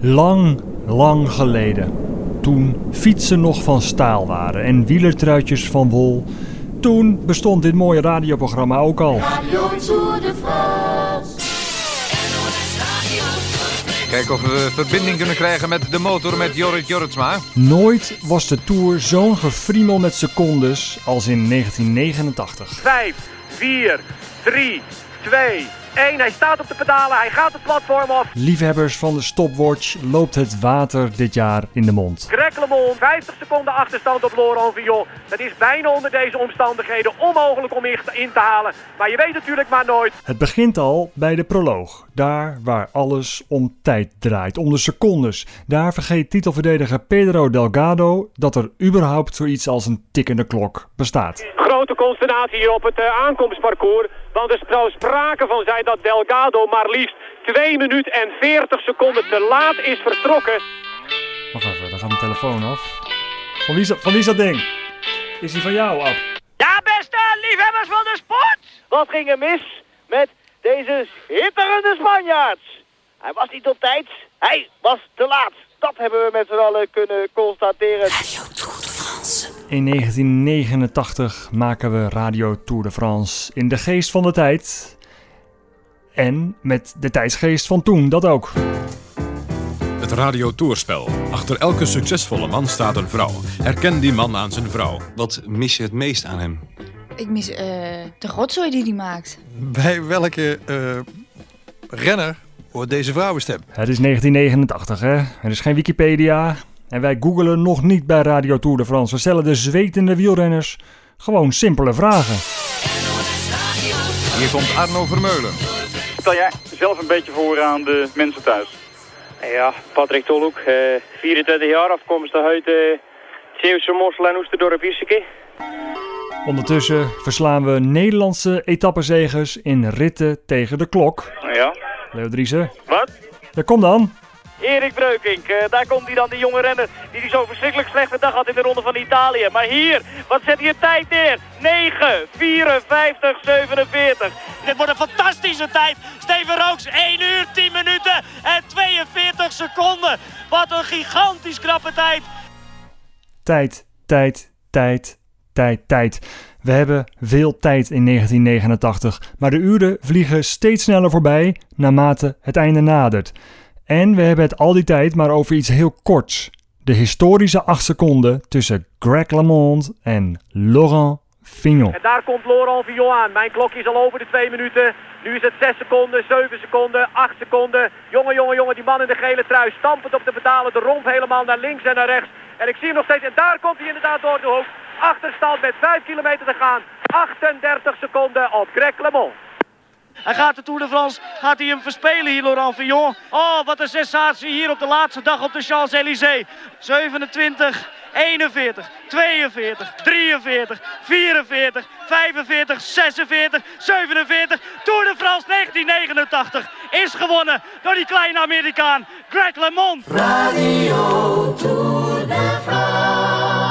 Lang, lang geleden. Toen fietsen nog van staal waren en wielertruitjes van wol. Toen bestond dit mooie radioprogramma ook al. Radio Tour de France. Kijken of we verbinding kunnen krijgen met de motor met Jorrit Jorritsma. Nooit was de Tour zo'n gefriemel met secondes als in 1989. 5, 4, 3, 2, 1. Hij staat op de pedalen, hij gaat het platform af. Liefhebbers van de stopwatch loopt het water dit jaar in de mond. Greg LeMond, 50 seconden achterstand op Laurent Villon. Dat is bijna onder deze omstandigheden onmogelijk om in te halen. Maar je weet natuurlijk maar nooit. Het begint al bij de proloog. Daar waar alles om tijd draait, om de secondes. Daar vergeet titelverdediger Pedro Delgado dat er überhaupt zoiets als een tikkende klok bestaat. Grote consternatie hier op het uh, aankomstparcours. Want er zou sprake van zijn dat Delgado maar liefst 2 minuten en 40 seconden te laat is vertrokken. Wacht even, daar gaat mijn telefoon af. Van wie, is dat, van wie is dat ding? Is die van jou, Ab? Ja, beste liefhebbers van de sport! Wat ging er mis met deze hitterende Spanjaards? Hij was niet op tijd, hij was te laat. Dat hebben we met z'n allen kunnen constateren. In 1989 maken we Radio Tour de France in de geest van de tijd. En met de tijdsgeest van toen, dat ook. Het Radio Tourspel. Achter elke succesvolle man staat een vrouw. Herken die man aan zijn vrouw. Wat mis je het meest aan hem? Ik mis eh, de rotzooi die hij maakt. Bij welke eh, renner hoort deze vrouwenstem? Het is 1989, hè? Er is geen Wikipedia. En wij googelen nog niet bij Radio Tour de France. We stellen de zwetende wielrenners gewoon simpele vragen. Hier komt Arno Vermeulen. Stel jij zelf een beetje voor aan de mensen thuis? Ja, Patrick Tolhoek, eh, 24 jaar afkomstig uit uh, Zeeuwse Mossel en Oesterdorp Isseke. Ondertussen verslaan we Nederlandse etappezegers in ritten tegen de klok. Ja. Leo Driessen. Wat? Ja, kom dan. Erik Breukink, uh, daar komt hij dan, die jonge renner die die zo verschrikkelijk slechte dag had in de ronde van Italië. Maar hier, wat zet hij een tijd neer? 9, 54, 47. Dit wordt een fantastische tijd. Steven Rooks, 1 uur, 10 minuten en 42 seconden. Wat een gigantisch krappe tijd. Tijd, tijd, tijd, tijd, tijd. We hebben veel tijd in 1989, maar de uren vliegen steeds sneller voorbij naarmate het einde nadert. En we hebben het al die tijd maar over iets heel korts. De historische 8 seconden tussen Greg LeMond en Laurent Fignon. En daar komt Laurent Fignon aan. Mijn klokje is al over de 2 minuten. Nu is het 6 seconden, 7 seconden, 8 seconden. Jongen, jongen, jongen, die man in de gele trui stampend op de pedalen. De romp helemaal naar links en naar rechts. En ik zie hem nog steeds. En daar komt hij inderdaad door de hoek. Achterstand met 5 kilometer te gaan. 38 seconden op Greg LeMond. Hij gaat de Tour de France, gaat hij hem verspelen hier, Laurent Fignon. Oh, wat een sensatie hier op de laatste dag op de Champs-Élysées. 27, 41, 42, 43, 44, 45, 46, 47. Tour de France 1989 is gewonnen door die kleine Amerikaan Greg LeMond. Radio Tour de France.